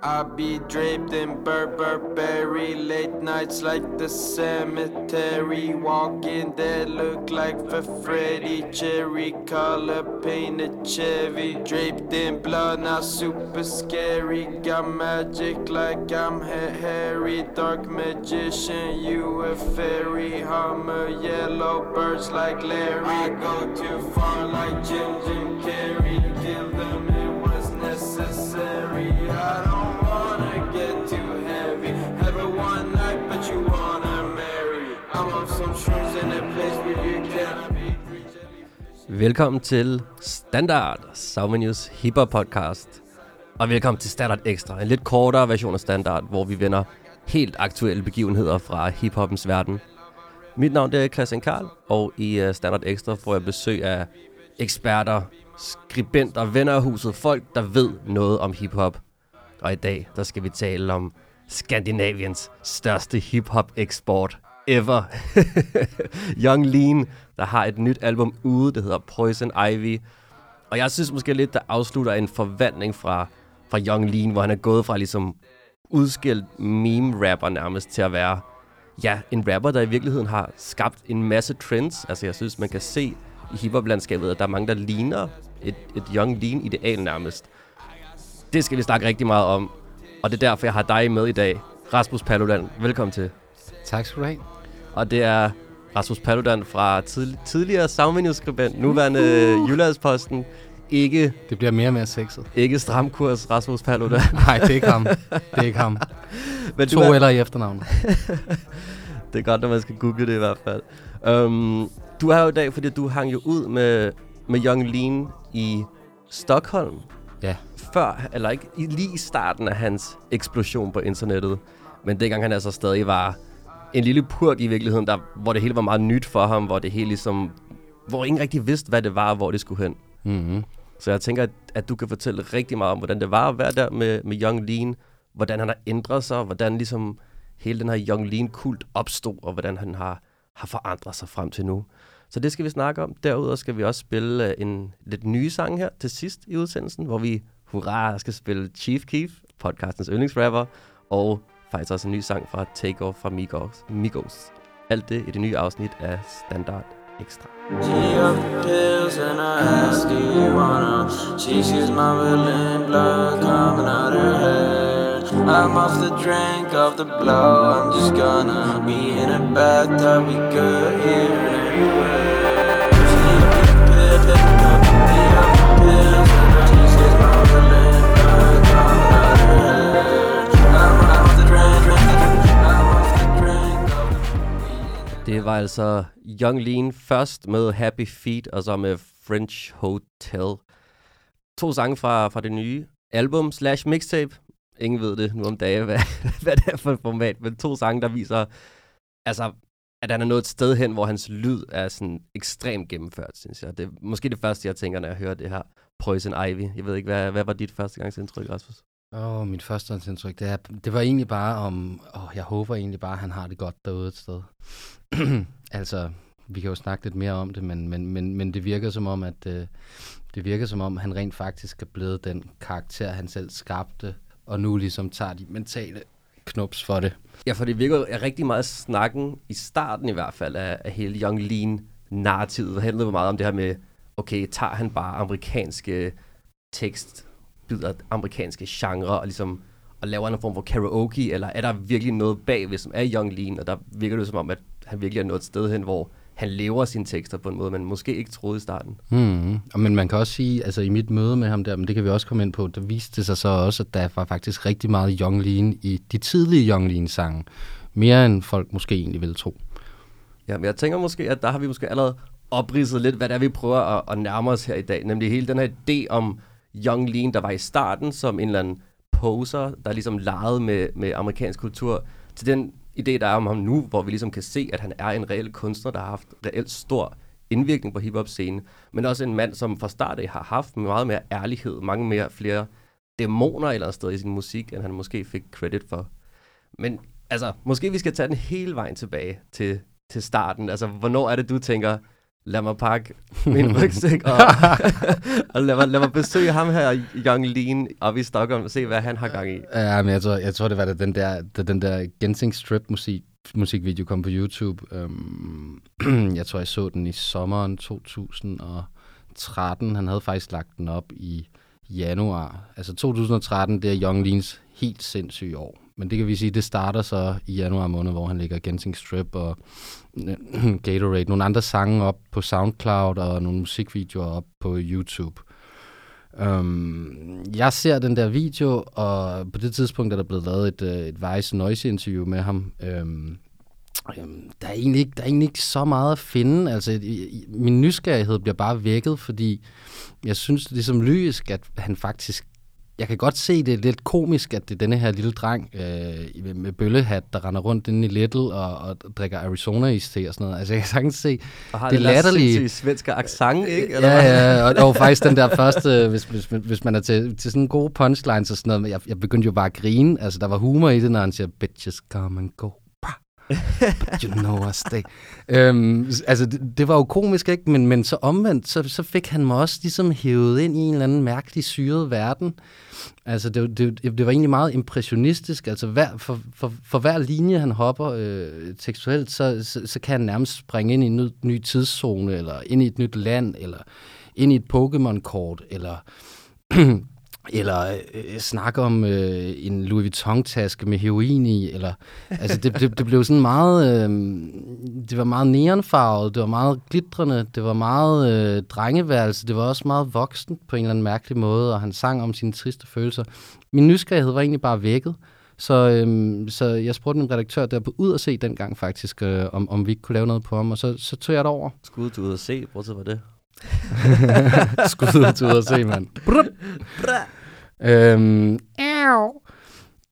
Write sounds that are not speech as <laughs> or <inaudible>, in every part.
I be draped in Burberry, late nights like the cemetery. Walking dead look like for Freddy. Cherry color painted Chevy. Draped in blood, not super scary. Got magic like I'm ha Harry. Dark magician, you a fairy. Hummer, yellow birds like Larry. I go too far like Jim Jim Carrey. Kill them, Velkommen til Standard, Saumenius Hipper podcast. Og velkommen til Standard Extra, en lidt kortere version af Standard, hvor vi vender helt aktuelle begivenheder fra hiphoppens verden. Mit navn det er Christian Karl, og i øh, Standard Extra får jeg besøg af eksperter, skribenter, venner af huset, folk, der ved noget om hiphop. Og i dag, der skal vi tale om Skandinaviens største hiphop-eksport ever. <laughs> Young Lean, der har et nyt album ude, det hedder Poison Ivy. Og jeg synes måske lidt, der afslutter en forvandling fra, fra Young Lean, hvor han er gået fra ligesom udskilt meme-rapper nærmest til at være ja, en rapper, der i virkeligheden har skabt en masse trends. Altså jeg synes, man kan se i hiphop-landskabet, at der er mange, der ligner et, et Young Lean ideal nærmest. Det skal vi snakke rigtig meget om, og det er derfor, jeg har dig med i dag. Rasmus Paludan, velkommen til. Tak skal du have. Og det er Rasmus Paludan fra tidl- tidligere Soundvenue-skribent, nuværende Jyllandsposten. Ikke, Det bliver mere og mere sexet. ikke stramkurs Rasmus Paludan. <laughs> Nej, det er ikke ham. Det er ikke ham. <laughs> Men To er, eller i efternavn. <laughs> Det er godt, når man skal google det i hvert fald. Um, du er jo i dag, fordi du hang jo ud med, med Young Lean i Stockholm. Ja. Før, eller ikke lige i starten af hans eksplosion på internettet. Men dengang han altså stadig var en lille purk i virkeligheden, der, hvor det hele var meget nyt for ham, hvor det hele ligesom, hvor ingen rigtig vidste, hvad det var, og hvor det skulle hen. Mm-hmm. Så jeg tænker, at, at du kan fortælle rigtig meget om, hvordan det var at være der med, med Young Lean, hvordan han har ændret sig, hvordan ligesom hele den her Young Lean-kult opstod, og hvordan han har, har forandret sig frem til nu. Så det skal vi snakke om. Derudover skal vi også spille øh, en lidt nye sang her til sidst i udsendelsen, hvor vi, hurra, skal spille Chief Keef, podcastens yndlingsrapper, og faktisk også en ny sang fra Take Off fra Migos. Migos. Alt det i det nye afsnit af Standard Extra. I'm off the drink, off the blow. I'm just gonna be in a bathtub, we could hear and everywhere. Det var altså Young Lean først med Happy Feet, og så med French Hotel. To sange fra, fra det nye album slash mixtape. Ingen ved det nu om dagen, <laughs> hvad, hvad det er for et format, men to sange, der viser, altså, at han er nået et sted hen, hvor hans lyd er sådan ekstremt gennemført, synes jeg. Det er måske det første, jeg tænker, når jeg hører det her Poison Ivy. Jeg ved ikke, hvad, hvad var dit første gangs indtryk, Rasmus? Åh, oh, mit første indtryk, det, er, det var egentlig bare om, åh, oh, jeg håber egentlig bare, at han har det godt derude et sted. <clears throat> altså, vi kan jo snakke lidt mere om det, men, men, men, men det virker som om, at øh, det virker som om, han rent faktisk er blevet den karakter, han selv skabte, og nu ligesom tager de mentale knups for det. Ja, for det virker jo rigtig meget snakken, i starten i hvert fald, af, af hele Young Lean-narrativet. Det handlede jo meget om det her med, okay, tager han bare amerikanske tekst, byder amerikanske genre, og ligesom og laver en form for karaoke, eller er der virkelig noget bagved, som er Young Lean, og der virker det som om, at han virkelig er nået et sted hen, hvor han lever sine tekster på en måde, man måske ikke troede i starten. Mm. Og Men man kan også sige, altså i mit møde med ham der, men det kan vi også komme ind på, der viste det sig så også, at der var faktisk rigtig meget Young Lean i de tidlige Young Lean-sange. Mere end folk måske egentlig ville tro. Ja, men jeg tænker måske, at der har vi måske allerede opridset lidt, hvad det er, vi prøver at, at nærme os her i dag. Nemlig hele den her idé om Young Lean, der var i starten som en eller anden poser, der ligesom legede med, med amerikansk kultur, til den idé, der er om ham nu, hvor vi ligesom kan se, at han er en reel kunstner, der har haft reelt stor indvirkning på hiphop-scenen, men også en mand, som fra start af har haft meget mere ærlighed, mange mere flere dæmoner eller sted i sin musik, end han måske fik credit for. Men altså, måske vi skal tage den hele vejen tilbage til, til starten. Altså, hvornår er det, du tænker, lad mig pakke min rygsæk, og, <laughs> og lad, mig, lad mig besøge ham her, Young Lean, op i Stockholm, og se, hvad han har gang i. Ja, men jeg tror, jeg tror det var da den der, da den der Gensing Strip musik, musikvideo kom på YouTube. Øhm, <clears throat> jeg tror, jeg så den i sommeren 2013. Han havde faktisk lagt den op i januar. Altså 2013, det er Young Leans helt sindssyge år. Men det kan vi sige, det starter så i januar måned, hvor han lægger Gensing Strip og <clears throat> Gatorade, nogle andre sange op på SoundCloud og nogle musikvideoer op på YouTube. Um, jeg ser den der video, og på det tidspunkt er der blevet lavet et, øh, et Vice Noise interview med ham. Um, um, der, er egentlig ikke, der er egentlig ikke så meget at finde. Altså, min nysgerrighed bliver bare vækket, fordi jeg synes, det er som lyrisk, at han faktisk jeg kan godt se, det er lidt komisk, at det er denne her lille dreng øh, med bøllehat, der render rundt inde i Little og, og drikker Arizona is te og sådan noget. Altså, jeg kan sagtens se og har det latterlige... Og svenske accent, ikke? Eller ja, ja, og, og faktisk den der første, hvis, hvis, hvis man er til, til sådan gode punchlines og sådan noget, jeg, jeg begyndte jo bare at grine. Altså, der var humor i det, når han siger, bitches come and go. But you know us, they. Øhm, altså, det, det var jo komisk, ikke? Men, men så omvendt, så, så fik han mig også ligesom hævet ind i en eller anden mærkelig syret verden. Altså, det, det, det var egentlig meget impressionistisk. Altså, hver, for, for, for hver linje, han hopper øh, tekstuelt, så, så, så kan han nærmest springe ind i en ny, ny tidszone, eller ind i et nyt land, eller ind i et Pokémon-kort, eller <clears throat> eller øh, snakke om øh, en Louis Vuitton-taske med heroin i, eller, altså det, det, det blev sådan meget, øh, det var meget neonfarvet, det var meget glitrende, det var meget øh, drengeværelse, det var også meget voksen på en eller anden mærkelig måde, og han sang om sine triste følelser. Min nysgerrighed var egentlig bare vækket, så, øh, så jeg spurgte min redaktør der på ud at se dengang faktisk, øh, om, om vi ikke kunne lave noget på ham, og så, så tog jeg det over. Skud til ud at se, hvor var det? <laughs> Skud til ud at se, mand. Øhm,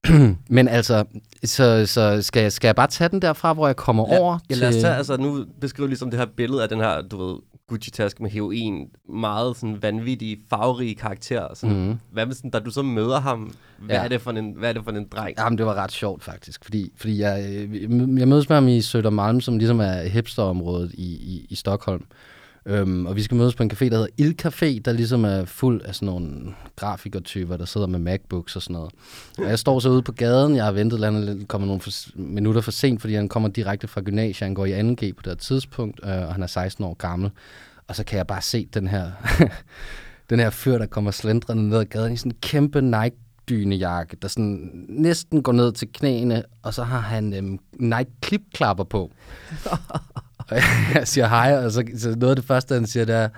<clears throat> men altså, så, så skal, jeg, skal jeg bare tage den derfra, hvor jeg kommer ja, over ja, til... lad os tage, altså nu beskriver ligesom det her billede af den her, du ved, Gucci-taske med heroin. Meget sådan vanvittig, farverige karakter. Sådan, mm. Hvad med sådan, da du så møder ham, hvad, ja. er det for en, hvad er det for en dreng? Jamen, det var ret sjovt faktisk, fordi, fordi jeg, jeg mødes med ham i Södermalm, som ligesom er hipsterområdet i, i, i Stockholm. Øhm, og vi skal mødes på en café, der hedder Il Café, der ligesom er fuld af sådan nogle grafikertyper, der sidder med MacBooks og sådan noget. Og jeg står så ude på gaden, jeg har ventet, at han kommer nogle for, minutter for sent, fordi han kommer direkte fra gymnasiet, han går i 2G på det tidspunkt, øh, og han er 16 år gammel. Og så kan jeg bare se den her, <laughs> den her fyr, der kommer slendrende ned ad gaden i sådan en kæmpe Nike dynejakke, der sådan næsten går ned til knæene, og så har han øhm, Nike klipklapper på. <laughs> Og <laughs> jeg siger hej, og så, så noget af det første, han siger, det er,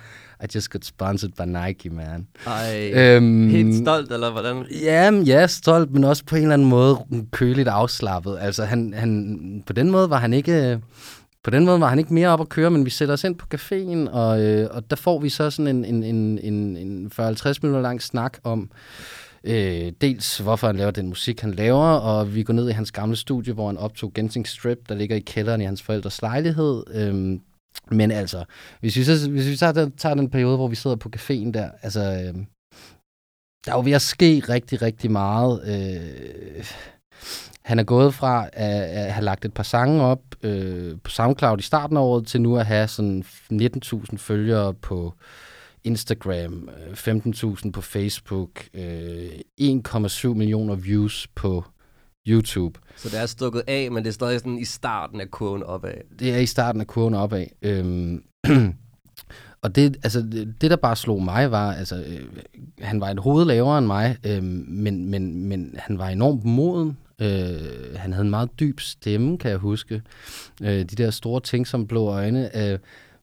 I just got sponsored by Nike, man. Ej, øhm, helt stolt, eller hvordan? Ja, ja, stolt, men også på en eller anden måde køligt afslappet. Altså, han, han, på den måde var han ikke... På den måde var han ikke mere op at køre, men vi sætter os ind på caféen, og, øh, og der får vi så sådan en, en, en, en, en 40-50 minutter lang snak om, Øh, Øh, dels hvorfor han laver den musik, han laver, og vi går ned i hans gamle studie, hvor han optog Gensing Strip, der ligger i kælderen i hans forældres lejlighed. Øh, men altså, hvis vi, så, hvis vi tager, den, tager den periode, hvor vi sidder på caféen der, altså, øh, der er jo ved at ske rigtig, rigtig meget. Øh, han er gået fra at, at have lagt et par sange op øh, på SoundCloud i starten af året, til nu at have sådan 19.000 følgere på Instagram, 15.000 øh, på Facebook, 1,7 øh, millioner views på YouTube. Så det er stukket af, men det er stadig sådan i starten af kurven opad. Det er i starten af kurven opad. Øhm, <clears throat> og det, altså, det, der bare slog mig, var, altså, øh, han var et hoved lavere end mig, øh, men, men, men han var enormt moden. Øh, han havde en meget dyb stemme, kan jeg huske. Øh, de der store ting som blå øjne. Øh,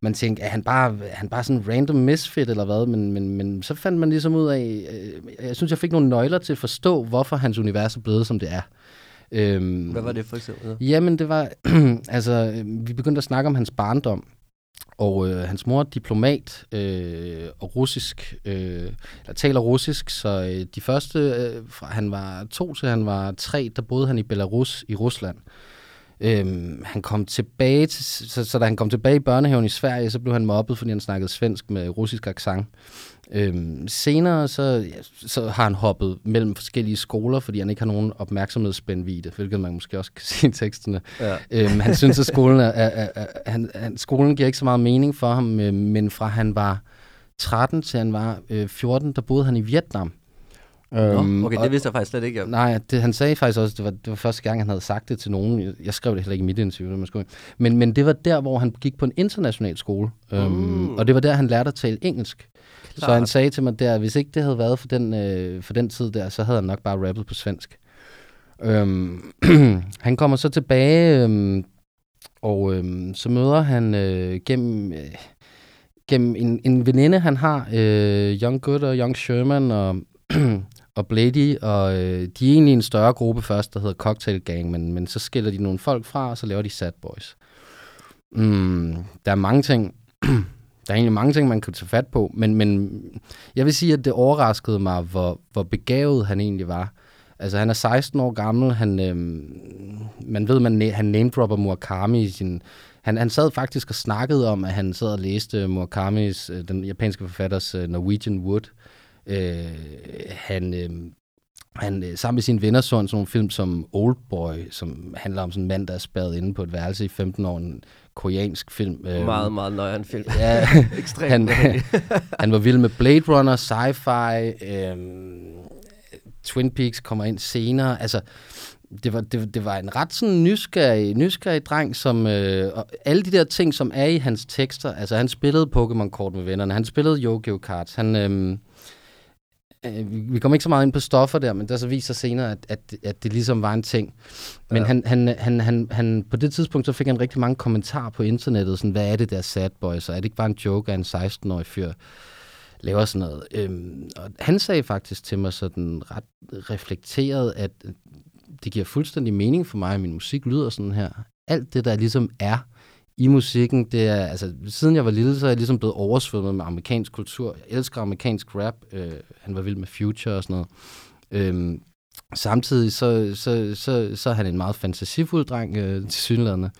man tænkte, er han bare, er han bare sådan random misfit eller hvad? Men, men, men så fandt man ligesom ud af, øh, jeg synes, jeg fik nogle nøgler til at forstå, hvorfor hans univers er blevet, som det er. Øhm, hvad var det for eksempel? Jamen, det var, <clears throat> altså, vi begyndte at snakke om hans barndom. Og øh, hans mor er diplomat øh, og russisk, øh, eller taler russisk, så øh, de første, øh, fra han var to til han var tre, der boede han i Belarus i Rusland. Øhm, han kom tilbage, til, så, så da han kom tilbage i børnehaven i Sverige, så blev han mobbet, fordi han snakkede svensk med russisk accent. Øhm, senere så, ja, så har han hoppet mellem forskellige skoler, fordi han ikke har nogen opmærksomhedsspændvide, hvilket man måske også kan <laughs> se i teksterne. Ja. Øhm, han synes, at skolen, er, er, er, er, han, han, skolen giver ikke så meget mening for ham, øh, men fra han var 13 til han var øh, 14, der boede han i Vietnam. Øhm, okay, det vidste jeg faktisk slet ikke. Ja. Nej, det, han sagde faktisk også, det var, det var første gang, han havde sagt det til nogen. Jeg skrev det heller ikke i mit interview. Man skulle. Men, men det var der, hvor han gik på en international skole. Øhm, mm. Og det var der, han lærte at tale engelsk. Klart. Så han sagde til mig der, hvis ikke det havde været for den, øh, for den tid der, så havde han nok bare rappet på svensk. Øhm, <clears throat> han kommer så tilbage, øhm, og øhm, så møder han øh, gennem... Øh, gennem en, en veninde, han har, øh, Young Good og Young Sherman og, <clears throat> og Blady, og øh, de er egentlig en større gruppe først, der hedder Cocktail Gang, men, men så skiller de nogle folk fra, og så laver de Sad Boys. Mm, der er mange ting, <clears throat> der er egentlig mange ting, man kan tage fat på, men, men jeg vil sige, at det overraskede mig, hvor, hvor begavet han egentlig var. Altså, han er 16 år gammel, han, øh, man ved, man, han name-dropper Murakami i sin han, han sad faktisk og snakkede om, at han sad og læste Murakamis, øh, den japanske forfatters øh, Norwegian Wood. Uh, han, uh, han sammen med sine venner så sådan nogle film som Old Boy, som handler om sådan en mand, der er spadet inde på et værelse i 15 år. En koreansk film. Meget, meget nøjeren film. <laughs> Ja, <laughs> Ekstremt han, <laughs> han var vild med Blade Runner, sci-fi, øhm, Twin Peaks kommer ind senere. Altså, det var, det, det var en ret sådan nysgerrig, nysgerrig dreng, som øh, og alle de der ting, som er i hans tekster, altså han spillede Pokémon-kort med vennerne, han spillede Yu-Gi-Oh! Cards, han, øh, øh, vi kommer ikke så meget ind på stoffer der, men der så viser senere, at, at, at det ligesom var en ting. Men ja. han, han, han, han, han, på det tidspunkt, så fik han rigtig mange kommentarer på internettet, sådan, hvad er det der sad boy, så er det ikke bare en joke af en 16-årig fyr? laver sådan noget. Øhm, og han sagde faktisk til mig sådan ret reflekteret, at det giver fuldstændig mening for mig, at min musik lyder sådan her. Alt det, der ligesom er i musikken, det er, altså, siden jeg var lille, så er jeg ligesom blevet oversvømmet med amerikansk kultur. Jeg elsker amerikansk rap. Øh, han var vild med Future og sådan noget. Øhm, samtidig så, så, så, så er han en meget fantasifuld dreng øh, til synlædende.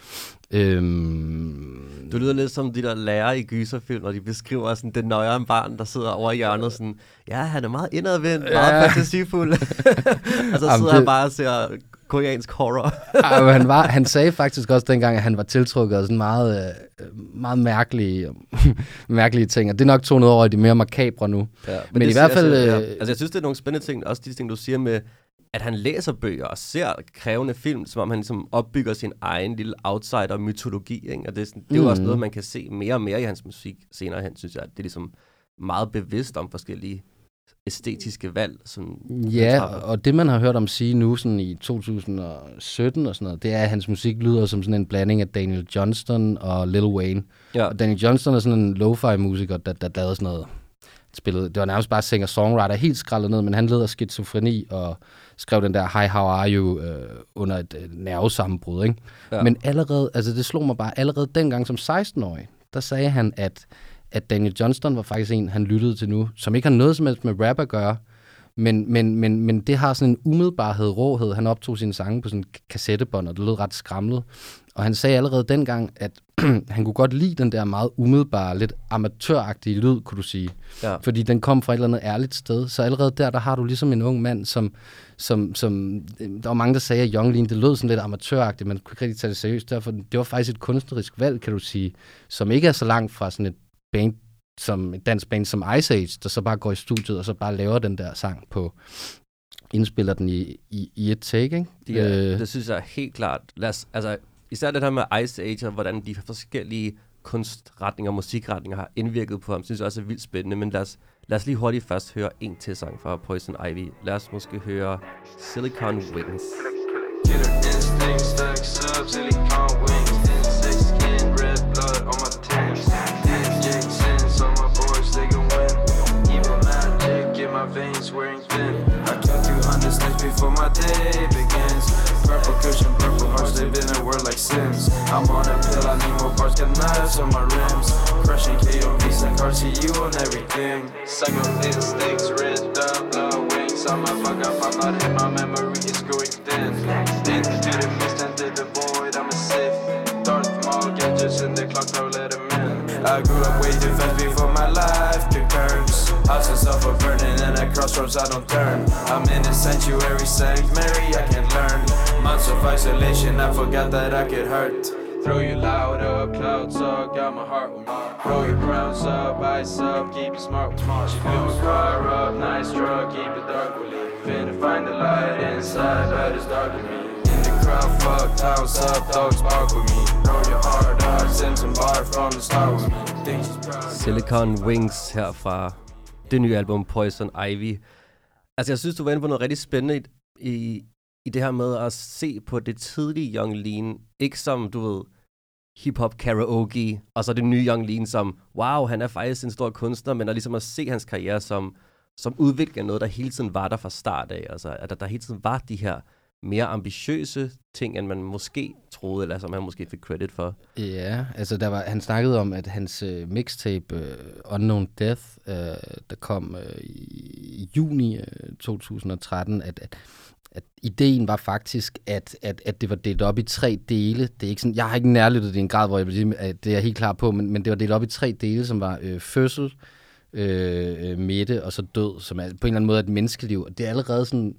Øhm... Du lyder lidt som de der lærere i gyserfilm, når de beskriver sådan den nøjere barn, der sidder over i hjørnet sådan, ja, han er meget indadvendt, meget ja. fantasifuld. <laughs> og så sidder det... han bare og ser koreansk horror. ja, men han, var, han <laughs> sagde faktisk også dengang, at han var tiltrukket af sådan meget, øh, meget mærkelige, <laughs> mærkelige ting, og det er nok tonet over i de mere makabre nu. Ja, men, men det, i hvert fald... Altså, ja. altså, jeg synes, det er nogle spændende ting, også de ting, du siger med, at han læser bøger og ser krævende film, som om han ligesom opbygger sin egen lille outsider-mytologi. Ikke? Og det er, sådan, det er mm. jo også mm. noget, man kan se mere og mere i hans musik senere hen, synes jeg. At det er ligesom meget bevidst om forskellige æstetiske valg. Som ja, og det man har hørt om sige nu sådan i 2017 og sådan noget, det er, at hans musik lyder som sådan en blanding af Daniel Johnston og Lil Wayne. Ja. Og Daniel Johnston er sådan en lo-fi musiker, der, der lavede sådan noget spillede, det var nærmest bare singer-songwriter, helt skrællet ned, men han led af skizofreni og skrev den der Hi, how are you øh, under et øh, nervesammenbrud. Ikke? Ja. Men allerede, altså det slog mig bare, allerede dengang som 16-årig, der sagde han, at, at Daniel Johnston var faktisk en, han lyttede til nu, som ikke har noget som helst med rap at gøre, men, men, men, men det har sådan en umiddelbarhed, råhed. Han optog sine sange på sådan en kassettebånd, og det lød ret skramlet. Og han sagde allerede dengang, at <clears throat> han kunne godt lide den der meget umiddelbare, lidt amatøragtige lyd, kunne du sige. Ja. Fordi den kom fra et eller andet ærligt sted. Så allerede der, der har du ligesom en ung mand, som, som, som der var mange, der sagde, at Young Lean, det lød sådan lidt amatøragtigt, men kunne ikke rigtig tage det seriøst. Derfor, det var faktisk et kunstnerisk valg, kan du sige, som ikke er så langt fra sådan et band, som et dansk band som Ice Age, der så bare går i studiet og så bare laver den der sang på, indspiller den i, i, i et take, ikke? Det, er, øh, det synes jeg helt klart. Lad os, altså, især det her med Ice Age, og hvordan de forskellige kunstretninger og musikretninger har indvirket på ham, synes jeg også er vildt spændende. Men lad os, lad os lige hurtigt først høre en til sang fra Poison Ivy. Lad os måske høre Silicon Wings. Silicon wings. Skin, red blood on my my boys, they win. My veins, wearing thin. I killed 200 snakes before my day begins. Purple cushion, purple hearts, they've been a word like Sims. I'm on a pill, I need more bars, get knives on my rims. Crushing KOVs and cars to you on everything. Psycho instincts, red up, blood wings. I might fuck up, I'm not in my memory, is going thin. Into the mist, into the void, I'm a safe. Darth Maul, gadgets in the clock, no let him in. I grew up way too fast before my life took turns. House and suffer burning, and at crossroads I don't turn. I'm in a sanctuary, Saint Mary, I can learn. Months of isolation, I forgot that I could hurt. Throw you loud up, clouds up, got my heart with me. Roll your crowns up, ice up, keep it smart with smart. She blew my car up, nice truck, keep it dark with me. Finna find the light inside, but it's dark with me. In the crowd, fuck, house up, dogs bark with me. Throw your heart up, send some bar from the start with me. Proud. Silicon Wings her fra det nye album Poison Ivy. Altså, jeg synes, du var inde på noget rigtig spændende i, i, i det her med at se på det tidlige Young Lean, ikke som, du ved, hip-hop karaoke, og så det nye Young Lean som, wow, han er faktisk en stor kunstner, men at ligesom at se hans karriere som, som udvikling af noget, der hele tiden var der fra start af. Altså, at der, der hele tiden var de her mere ambitiøse ting, end man måske troede, eller som han måske fik credit for. Ja, altså der var, han snakkede om, at hans øh, mixtape øh, Unknown Death, øh, der kom øh, i juni øh, 2013, at, at, at ideen var faktisk, at, at, at det var delt op i tre dele. Det er ikke sådan, jeg har ikke nærlyttet det i en grad, hvor jeg vil sige, at det er jeg helt klar på, men, men det var delt op i tre dele, som var øh, fødsel, øh, øh midte og så død, som er på en eller anden måde er et menneskeliv. Og det er allerede sådan,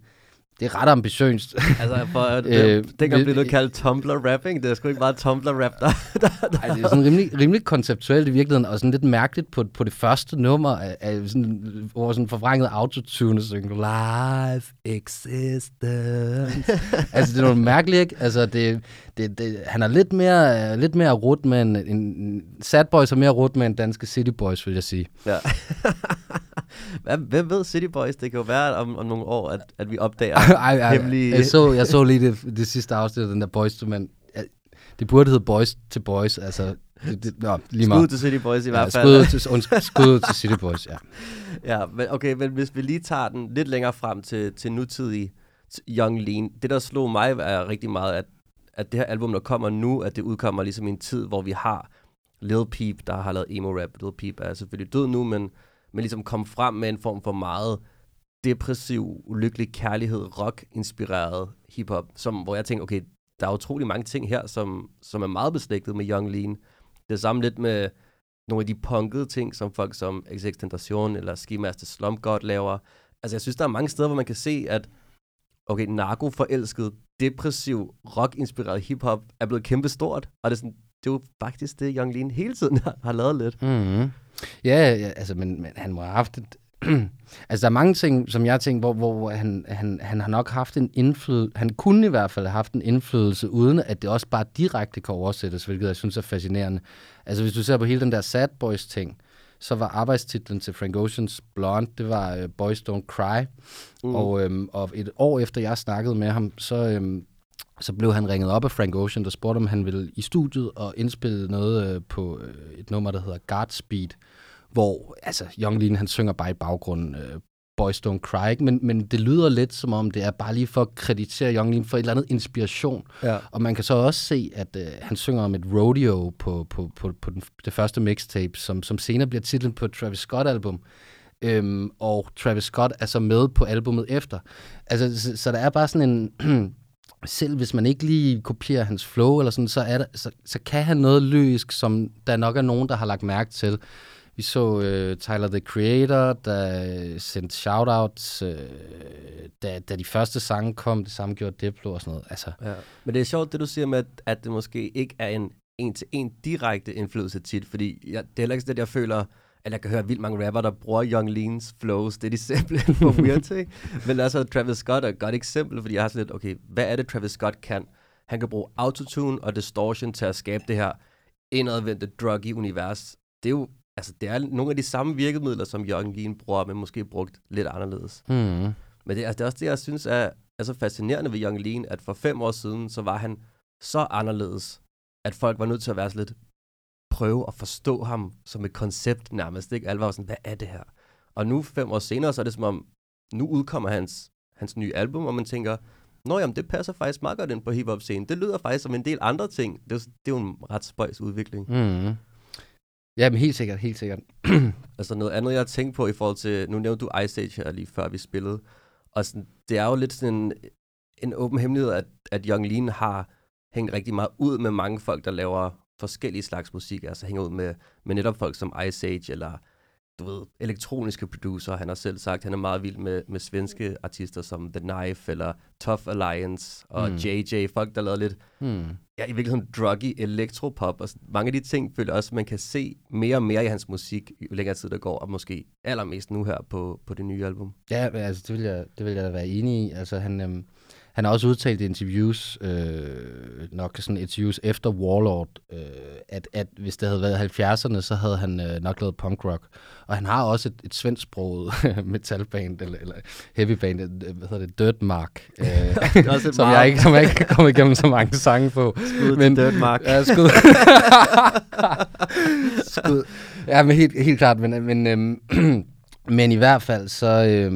det er ret ambitiøst. Altså, for, <laughs> Øh, øh, dengang blev vil- det kaldt Tumblr-rapping. Det er sgu ikke bare Tumblr-rap, der, <laughs> der, der. Ej, det er sådan rimelig, rimelig konceptuelt i virkeligheden, og sådan lidt mærkeligt på, på det første nummer, af, af sådan, hvor sådan forvrænget autotune synger life existence. <laughs> altså, det er noget mærkeligt, ikke? Altså, det, det, det, han er lidt mere, øh, lidt mere rut med en, en Sad Boys er mere rut med en danske City Boys, vil jeg sige. Ja. <laughs> Hvad, hvem ved City Boys? Det kan jo være om, om nogle år, at, at vi opdager <laughs> Ej, ej, hemmelige... jeg, så, jeg så lige det, det sidste afsnit af den der Boys to Men. Ja, Det burde hedde Boys til Boys, altså... Det, det, nå, lige meget. Skud til City Boys i hvert Ja, fald. skud, til, skud til City Boys, ja. <laughs> Ja, men okay, men hvis vi lige tager den lidt længere frem til, til nutidig Young Lean. Det, der slog mig, er rigtig meget, at, at det her album, der kommer nu, at det udkommer ligesom i en tid, hvor vi har Lil Peep, der har lavet emo-rap. Lil Peep er selvfølgelig død nu, men, men ligesom kom frem med en form for meget depressiv, ulykkelig kærlighed, rock-inspireret hiphop, som, hvor jeg tænker, okay, der er utrolig mange ting her, som, som er meget beslægtet med Young Lean. Det er samme lidt med nogle af de punkede ting, som folk som XX Tentation eller Ski Master Slump God laver. Altså, jeg synes, der er mange steder, hvor man kan se, at okay, narko-forelsket, depressiv, rock-inspireret hiphop er blevet kæmpe stort. Og det er, sådan, det er jo faktisk det, Young Lean hele tiden <laughs> har, har lavet lidt. Mm-hmm. Ja, ja, altså, men, men han må have haft et... <clears throat> altså, der er mange ting, som jeg tænker, hvor, hvor, hvor han, han, han har nok haft en indflydelse... Han kunne i hvert fald have haft en indflydelse, uden at det også bare direkte kan oversættes, hvilket jeg synes er fascinerende. Altså, hvis du ser på hele den der Sad Boys ting, så var arbejdstitlen til Frank Oceans Blonde, det var uh, Boys Don't Cry. Mm. Og, øhm, og et år efter jeg snakkede med ham, så, øhm, så blev han ringet op af Frank Ocean, der spurgte, om han ville i studiet og indspille noget øh, på øh, et nummer, der hedder Guardspeed, hvor altså, Young Lean, han synger bare i baggrunden øh, Boys Don't Cry, ikke? men, men det lyder lidt som om, det er bare lige for at kreditere Young Lean for et eller andet inspiration. Ja. Og man kan så også se, at øh, han synger om et rodeo på, på, på, på den, det første mixtape, som, som senere bliver titlen på et Travis Scott-album. Øhm, og Travis Scott er så med på albummet efter. Altså, så, så der er bare sådan en... <clears throat> selv hvis man ikke lige kopierer hans flow eller sådan, så, er der, så, så kan han noget lyrisk, som der nok er nogen, der har lagt mærke til. Vi så øh, Tyler, the Creator, der sendte shoutouts, øh, da, da de første sange kom. Det samme gjorde Diplo og sådan noget. Altså, Ja. Men det er sjovt, det du siger med, at, at det måske ikke er en en-til-en direkte indflydelse tit, fordi jeg, det er heller ikke sådan, at jeg føler, at jeg kan høre vildt mange rapper, der bruger Young Leans flows. Det er de simpelthen for weird <laughs> til. Men altså, Travis Scott er et godt eksempel, fordi jeg har sådan lidt, okay, hvad er det, Travis Scott kan? Han kan bruge autotune og distortion til at skabe det her indadvendte druggy univers. Det er jo, altså, det er nogle af de samme virkemidler, som Young Lean bruger, men måske brugt lidt anderledes. hmm. Men det, altså, det er også det, jeg synes er, er så fascinerende ved Young Lean, at for fem år siden, så var han så anderledes, at folk var nødt til at være lidt, prøve at forstå ham som et koncept nærmest. Ikke? Alle var sådan, hvad er det her? Og nu, fem år senere, så er det som om, nu udkommer hans, hans nye album, og man tænker, Nå jamen, det passer faktisk meget godt ind på hiphop-scenen. Det lyder faktisk som en del andre ting. Det er, jo- det er jo en ret spøjs udvikling. Mm. Ja, men helt sikkert, helt sikkert. <clears throat> Altså noget andet, jeg har tænkt på i forhold til, nu nævnte du Ice Age her lige før vi spillede, og sådan, det er jo lidt sådan en, en åben hemmelighed, at, at Young Lean har hængt rigtig meget ud med mange folk, der laver forskellige slags musik, altså hænger ud med, med netop folk som Ice Age, eller du ved, elektroniske producer. Han har selv sagt, han er meget vild med, med svenske artister som The Knife eller Tough Alliance og Mm. JJ. Folk, der lavede lidt, Hmm. ja, i virkeligheden druggy elektropop. Og mange af de ting føler også, man kan se mere og mere i hans musik, jo længere tid der går, og måske allermest nu her på, på det nye album. Ja, altså, det vil jeg, det vil jeg da være enig i. Altså, han, øhm, han har også udtalt i interviews, øh, nok sådan interviews efter Warlord, øh, at, at hvis det havde været 70'erne, så havde han øh, nok lavet punk rock. Og han har også et, et svensksproget <laughs> metalband, eller, eller heavyband, øh, hvad hedder det, Dirtmark, øh, <laughs> er også som, meget- jeg ikke, som jeg ikke kan komme igennem så mange sange på. Skud til Dirtmark. Ja, skud. <laughs> skud. Ja, men helt, helt klart. Men, men, øhm, <clears throat> men i hvert fald, så øh,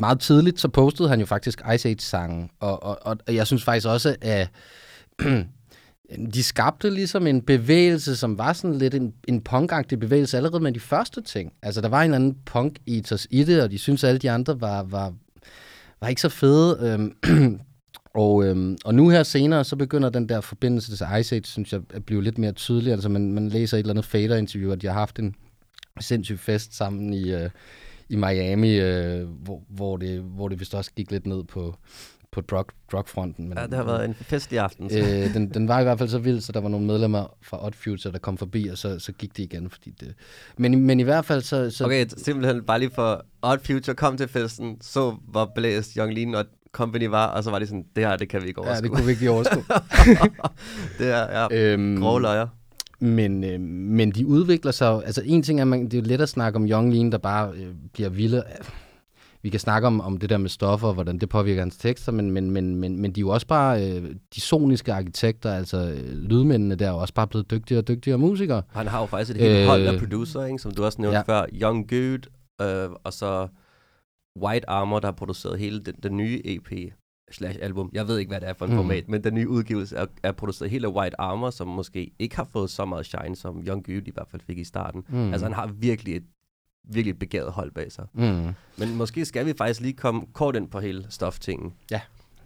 meget tidligt, så postede han jo faktisk Ice Age-sangen. Og, og, og, jeg synes faktisk også, at <clears throat> de skabte ligesom en bevægelse, som var sådan lidt en, en punkagtig bevægelse allerede med de første ting. Altså, der var en eller anden punk i det, og de synes alle de andre var, var, var ikke så fede. Øhm, <clears throat> og, øhm, og nu her senere, så begynder den der forbindelse til Ice Age, synes jeg, at blive lidt mere tydelig. Altså, man, man læser et eller andet Fader-interview, at de har haft en sindssyg fest sammen i, øh, i Miami, øh, hvor, hvor, det, hvor det vist også gik lidt ned på, på drug, drugfronten. Men, Ja, det har været en festlig aften. øh, den, den var i hvert fald så vild, så der var nogle medlemmer fra Odd Future, der kom forbi, og så, så gik det igen. Fordi det, men, men i hvert fald så... så Okay, simpelthen bare lige for Odd Future kom til festen, så hvor blæst Young Lean og Company var, og så var de sådan, det her, det kan vi ikke ja, overskue. det kunne vi ikke overskue. <laughs> det er, ja, øhm, grove løjer. Men, øh, men de udvikler sig Altså en ting er, man, det er jo let at snakke om Young Lean, der bare øh, bliver vilde. Vi kan snakke om, om det der med stoffer, og hvordan det påvirker hans tekster, men, men, men, men, men de er jo også bare, øh, de soniske arkitekter, altså øh, lydmændene der, er også bare blevet dygtigere og dygtigere musikere. Han har jo faktisk et helt øh, hold af Øh, producer, ikke, som du også nævnte ja. før. Young Good, øh, og så White Armor, der har produceret hele den, den nye EP slash album. Jeg ved ikke, hvad det er for en Mm. format, men den nye udgivelse er, er produceret helt af White Armor, som måske ikke har fået så meget shine, som Young Good i hvert fald fik i starten. Mm. Mm. Altså han har virkelig et, virkelig et begavet hold bag sig. Mm. Men måske skal vi faktisk lige komme kort ind på hele stoftingen. Ja.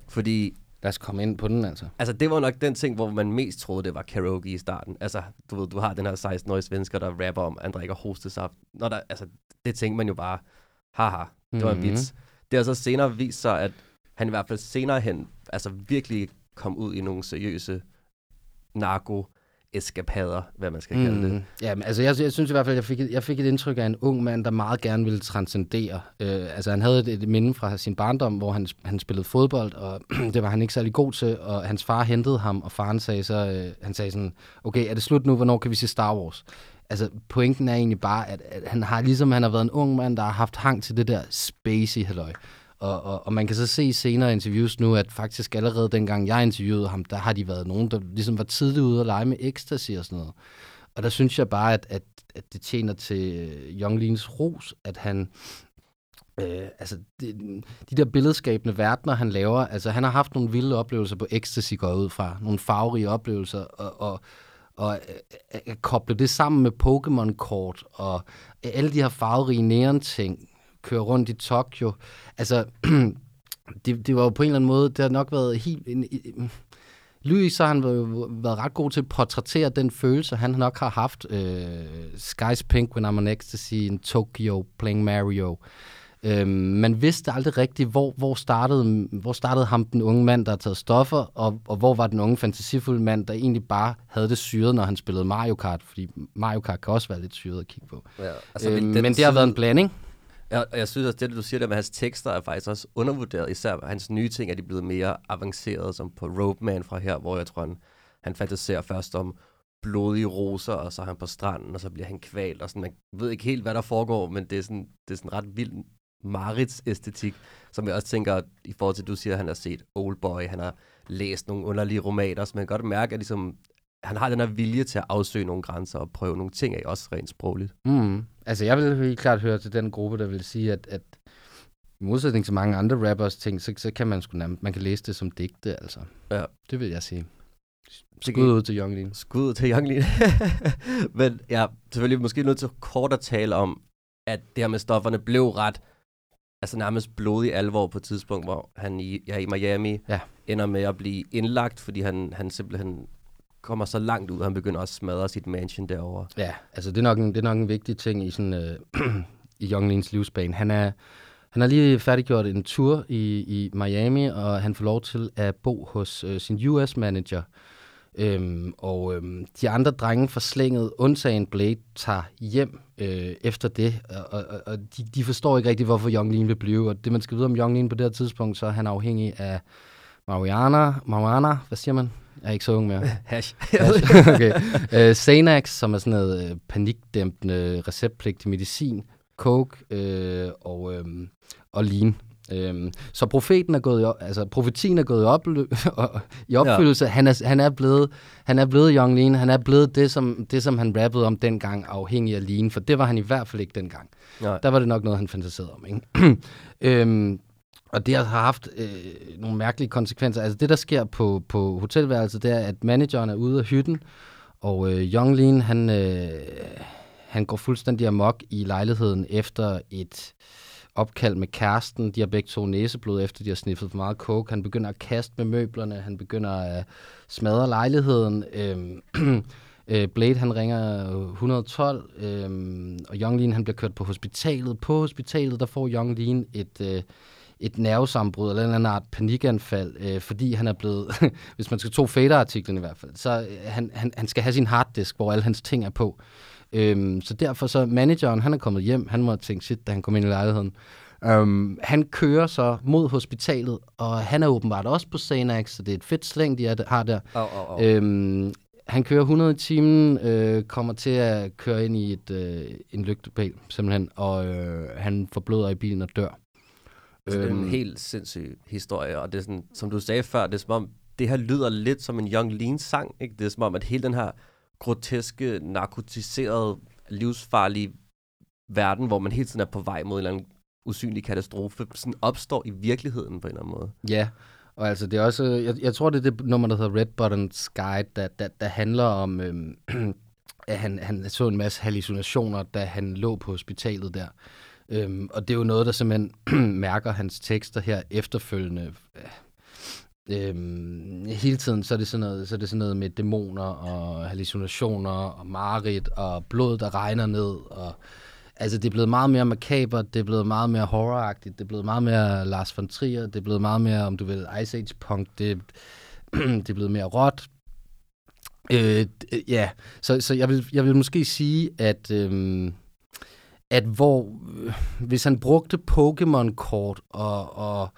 Fordi Lad os komme ind på den, altså. Altså, det var nok den ting, hvor man mest troede, det var karaoke i starten. Altså, du ved, du har den her 16-årige svensker, der rapper om, at han drikker hostesaft. Når der, altså, det tænkte man jo bare, haha, det var en Mhm. vits. Det har så senere vist sig, at han i hvert fald senere hen, altså virkelig kom ud i nogle seriøse narko eskapader, hvad man skal kalde Mm. det. Ja, men altså jeg, jeg synes i hvert fald, jeg fik, et, jeg fik et indtryk af en ung mand, der meget gerne ville transcendere. Øh, altså han havde et, et minde fra sin barndom, hvor han, han spillede fodbold, og <clears throat> det var han ikke særlig god til, og hans far hentede ham, og faren sagde så, øh, han sagde sådan, okay, er det slut nu, hvornår kan vi se Star Wars? Altså pointen er egentlig bare, at, at han har ligesom, han har været en ung mand, der har haft hang til det der spacey halløj. Og, og, og man kan så se i senere interviews nu, at faktisk allerede dengang jeg interviewede ham, der har de været nogen, der ligesom var tidligt ude og lege med ecstasy og sådan noget. Og der synes jeg bare, at, at, at det tjener til øh, Young ros, at han... Øh, altså, det, de der billedskabende verdener, han laver, altså han har haft nogle vilde oplevelser på ecstasy, går ud fra. Nogle farverige oplevelser, og, og, og øh, øh, øh at koble det sammen med Pokémon-kort, og øh, alle de her farverige neon-ting, køre rundt i Tokyo. Altså, <clears throat> det, det var jo på en eller anden måde, det har nok været helt... En, en, Louis, så har han været, været ret god til at portrættere den følelse, han nok har haft. Øh, Sky's Pink, When I'm on Ecstasy, in Tokyo, Playing Mario. Øh, man vidste aldrig rigtigt, hvor, hvor, startede, hvor startede ham, den unge mand, der har taget stoffer, og, og hvor var den unge, fantasifulde mand, der egentlig bare havde det syret, når han spillede Mario Kart, fordi Mario Kart kan også være lidt syret at kigge på. Ja, Altså, øh, men det har været en blanding. Jeg, og jeg synes også, det du siger der med hans tekster er faktisk også undervurderet. Især hans nye ting er de blevet mere avancerede, som på Rope Man fra her, hvor jeg tror, han, han fantaserer først om blodige roser, og så er han på stranden, og så bliver han kvalt, og sådan, man ved ikke helt, hvad der foregår, men det er sådan, det er sådan ret vild Marits æstetik, som jeg også tænker, i forhold til, at du siger, at han har set Oldboy, han har læst nogle underlige romaner, så man kan godt mærke, at ligesom, han har den her vilje til at afsøge nogle grænser og prøve nogle ting af, også rent sprogligt. Mm. Altså, jeg vil helt klart høre til den gruppe, der vil sige, at, at i modsætning til mange andre rappers ting, så, så kan man sgu nærmest, man kan læse det som digte, altså. Ja. Det vil jeg sige. Skud ud til Young Lean. Skud til Young Lean. Men ja, selvfølgelig måske nødt til kort at tale om, at det her med stofferne blev ret, altså nærmest blodig alvor på et tidspunkt, hvor han i, ja, i Miami Ja. ender med at blive indlagt, fordi han, han simpelthen kommer så langt ud, at han begynder at smadre sit mansion derovre. Ja, altså det er nok en, det er nok en vigtig ting i, sådan, øh, <clears throat> i Young livsbane. Han er, han har lige færdiggjort en tur i, i Miami, og han får lov til at bo hos øh, sin US-manager. Øhm, og øhm, de andre drenge fra slænget, undtagen Blade, tager hjem øh, efter det, og, og, og de, de forstår ikke rigtig, hvorfor Young vil blive. Og det, man skal vide om Young på det her tidspunkt, så er han afhængig af marijuana, marijuana, hvad siger man? Jeg er ikke så ung mere. <laughs> Hash. Hash. <laughs> okay. Uh, Xanax, som er sådan noget uh, panikdæmpende receptpligtig medicin, coke øh, og, øh, og lean. Øhm, så profeten er gået i, op, altså profetien er gået i, op, <laughs> i opfyldelse. Ja. Han, er, han, er blevet, han er blevet Young Lean. Han er blevet det som, det, som han rappede om dengang, afhængig af Lean. For det var han i hvert fald ikke dengang. Nej. Der var det nok noget, han fantaserede om. Ikke? <clears throat> øhm, og det har haft øh, nogle mærkelige konsekvenser. Altså det, der sker på, på hotelværelset, det er, at manageren er ude af hytten, og øh, Young Lean, han, øh, han går fuldstændig amok i lejligheden efter et opkald med kæresten. De har begge to næseblod, efter de har sniffet for meget coke. Han begynder at kaste med møblerne. Han begynder at smadre lejligheden. Øhm, <clears throat> øh, Blade, han ringer 112, øh, og Young Lean, han bliver kørt på hospitalet. På hospitalet, der får Young Lean et... Øh, et nervesambrud eller en eller anden art panikanfald, øh, fordi han er blevet, <laughs> hvis man skal tro fader-artiklen i hvert fald, så øh, han, han, han skal have sin harddisk, hvor alle hans ting er på. Øhm, så derfor så manageren, han er kommet hjem, han må tænke shit, da han kom ind i lejligheden. Øhm, han kører så mod hospitalet, og han er åbenbart også på Xanax, så det er et fedt slæng, de har der. Oh, oh, oh. Øhm, han kører 100 i timen, øh, kommer til at køre ind i et, øh, en lygtepæl, simpelthen, og øh, han forbløder i bilen og dør. Så det er en øhm. helt sindssyg historie, og det er sådan, som du sagde før, det er som om, det her lyder lidt som en Young Lean sang, ikke? Det er som om, at hele den her groteske, narkotiserede, livsfarlige verden, hvor man hele tiden er på vej mod en eller anden usynlig katastrofe, sådan opstår i virkeligheden på en eller anden måde. Ja, og altså det er også, jeg, jeg tror det er det nummer, der hedder Red Buttons Guide, der, der, der handler om, øhm, <clears throat> at han, han så en masse hallucinationer, da han lå på hospitalet der. Øhm, og det er jo noget, der simpelthen <clears throat> mærker hans tekster her efterfølgende. Øhm, hele tiden så er, det sådan noget, så er det sådan noget med dæmoner og hallucinationer og mareridt og blod, der regner ned. Og, altså det er blevet meget mere makabert, det er blevet meget mere horroragtigt, det er blevet meget mere Lars von Trier, det er blevet meget mere, om du vil, Ice Age punk, det, <clears throat> det er blevet mere råt. Øh, ja, så, så jeg, vil, jeg vil måske sige, at... Øhm, at hvor, øh, hvis han brugte Pokémon-kort og, og,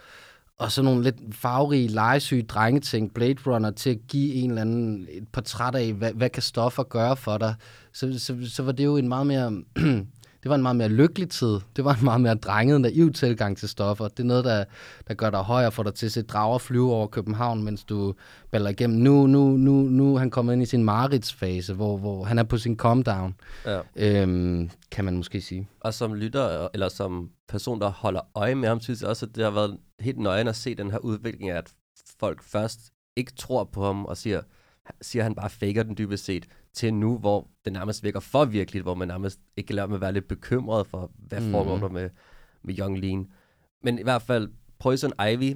og sådan nogle lidt farverige, legesyge drengeting, Blade Runner, til at give en eller anden et portræt af, hvad, hvad kan stoffer gøre for dig, så, så, så var det jo en meget mere <clears throat> det var en meget mere lykkelig tid. Det var en meget mere drenget, naiv tilgang til stoffer. Det er noget, der, der gør dig højere, for dig til at se drager flyve over København, mens du baller igennem. Nu, nu, nu, nu er han kommet ind i sin maritsfase, hvor, hvor han er på sin calm down, ja. øhm, kan man måske sige. Og som lytter, eller som person, der holder øje med ham, synes jeg også, at det har været helt nøjende at se den her udvikling af, at folk først ikke tror på ham og siger, siger han bare faker den dybest set, til nu, hvor det nærmest virker for virkeligt, hvor man nærmest ikke kan lade med at være lidt bekymret for, hvad mm. foregår der med, med Young Lean. Men i hvert fald, Poison Ivy,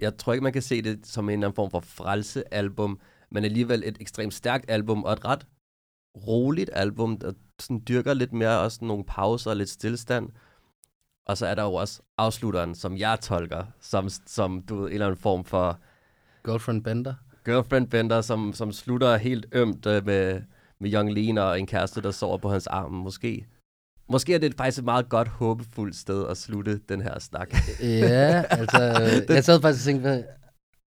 jeg tror ikke, man kan se det som en eller anden form for frelsealbum, men alligevel et ekstremt stærkt album, og et ret roligt album, der sådan dyrker lidt mere også nogle pauser og lidt stillestand. Og så er der jo også afslutteren, som jeg tolker, som, som du ved, en eller anden form for... Girlfriend Bender? Girlfriend bender, som, som slutter helt ømt øh, med, med Young Lean og en kæreste, der sover på hans arm. Måske, måske er det faktisk et meget godt, håbefuldt sted at slutte den her snak. ja, <laughs> altså, jeg sad faktisk og tænkte,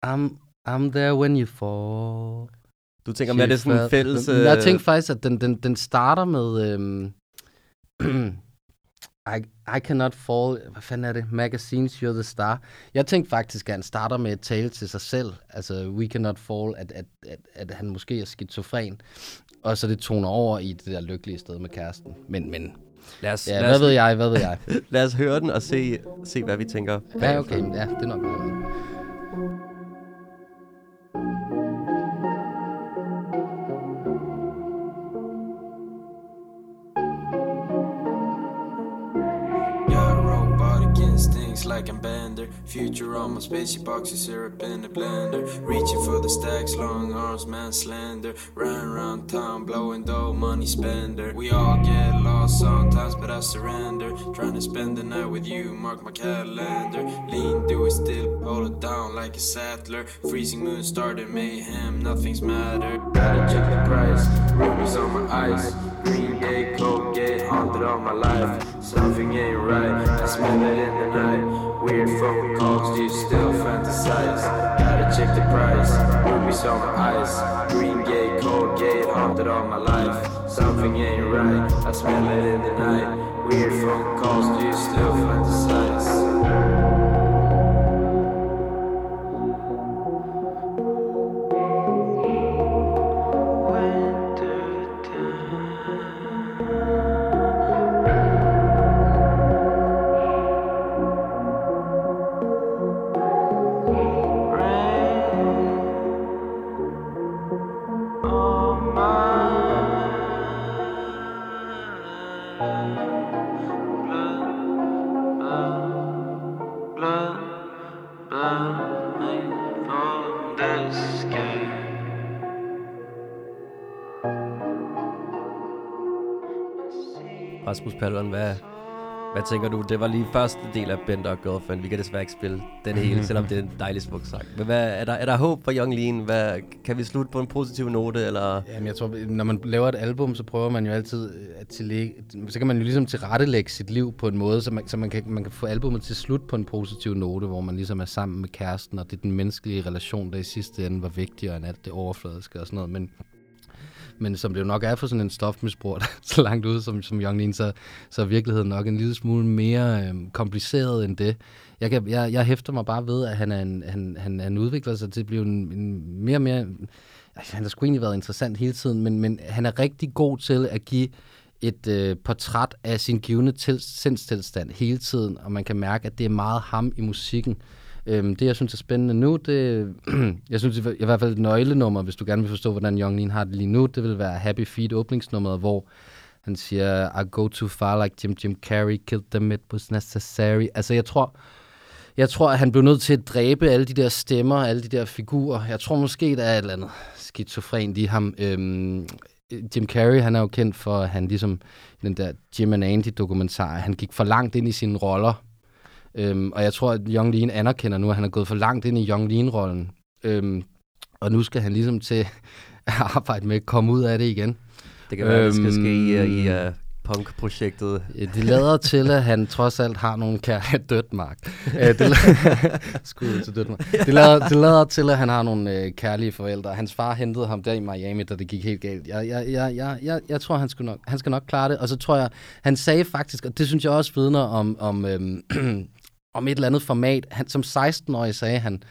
I'm, I'm there when you fall. Du tænker med, det er sådan en fælles... Jeg tænkte faktisk, at den, den, den starter med... Øhm, I, I cannot fall, hvad fanden er det? Magazines, you're the star. Jeg tænkte faktisk, at han starter med at tale til sig selv. Altså, we cannot fall, at, at, at, at han måske er skizofren. Og så det toner over i det der lykkelige sted med kæresten. Men, men lad os, ja, lad hvad os, ved jeg, hvad ved jeg? <laughs> lad os høre den og se, se hvad vi tænker. Ja, okay. Ja, det er nok noget. I'm Bender. Future on my spacey boxy syrup in the blender. Reaching for the stacks, long arms, man slender. Run around town, blowing dough, money spender. We all get lost sometimes, but I surrender. Trying to spend the night with you, mark my calendar. Lean, do it still, pull it down like a saddler. Freezing moon started mayhem, nothing's matter. Gotta check the price, rubies on my eyes. Green gate, cold gate, haunted all my life. Something ain't right, I smell it in the night. Weird phone calls, do you still fantasize? Gotta check the price, rubies on my eyes. Green gate, cold gate, haunted all my life. Something ain't right, I smell it in the night. Weird phone calls, do you still Rasmus Paludan, hvad, hvad tænker du? Det var lige første del af Bender og Girlfriend. Vi kan desværre ikke spille den hele, <laughs> selvom det er en dejlig smuk sang. Men hvad, er, der, er der håb for Young Lean? Hvad, kan vi slutte på en positiv note? Eller? Jamen, jeg tror, når man laver et album, så prøver man jo altid at tillægge, så kan man jo ligesom tilrettelægge sit liv på en måde, så man, så man, kan, man kan få albumet til slut på en positiv note, hvor man ligesom er sammen med kæresten, og det er den menneskelige relation, der i sidste ende var vigtigere end alt det overfladiske og sådan noget. Men men som det jo nok er for sådan en stofmisbrug, <laughs> der så langt ude som, som Young Lean, så, så er virkeligheden nok en lille smule mere øh, kompliceret end det. Jeg, kan, jeg, jeg hæfter mig bare ved, at han, er en, han, han, han udvikler sig til at blive en, en mere og mere... Han har sgu egentlig været interessant hele tiden, men, men han er rigtig god til at give et øh, portræt af sin givende til, sindstilstand hele tiden, og man kan mærke, at det er meget ham i musikken. Øhm, det, jeg synes er spændende nu, det, <clears throat> jeg synes i hvert fald et nøglenummer, hvis du gerne vil forstå, hvordan Young Lean har det lige nu, det vil være Happy Feet åbningsnummeret, hvor han siger, I go too far like Jim Jim Carrey, killed them, it was necessary. Altså, jeg tror, jeg tror, at han blev nødt til at dræbe alle de der stemmer, alle de der figurer. Jeg tror måske, der er et eller andet skizofrent i ham. Øhm, Jim Carrey, han er jo kendt for, at han ligesom den der Jim and Andy dokumentar, han gik for langt ind i sine roller, Øhm, og jeg tror, at Young Lean anerkender nu, at han er gået for langt ind i Young Lean-rollen. Øhm, og nu skal han ligesom til at <laughs> arbejde med at komme ud af det igen. Det kan være, øhm, det skal ske i, i uh, punk-projektet. Det lader til, at han trods alt har nogle kære <laughs> dødmark. <laughs> Øh, det, Skud til dødmark. Det lader, det lader til, at han har nogle øh, kærlige forældre. Hans far hentede ham der i Miami, da det gik helt galt. Jeg, jeg, jeg, jeg, jeg, jeg tror, han skal, nok, han skal nok klare det. Og så tror jeg, han sagde faktisk, og det synes jeg også vidner om, om øhm, <clears throat> om et eller andet format. Han, som 16-årig sagde han,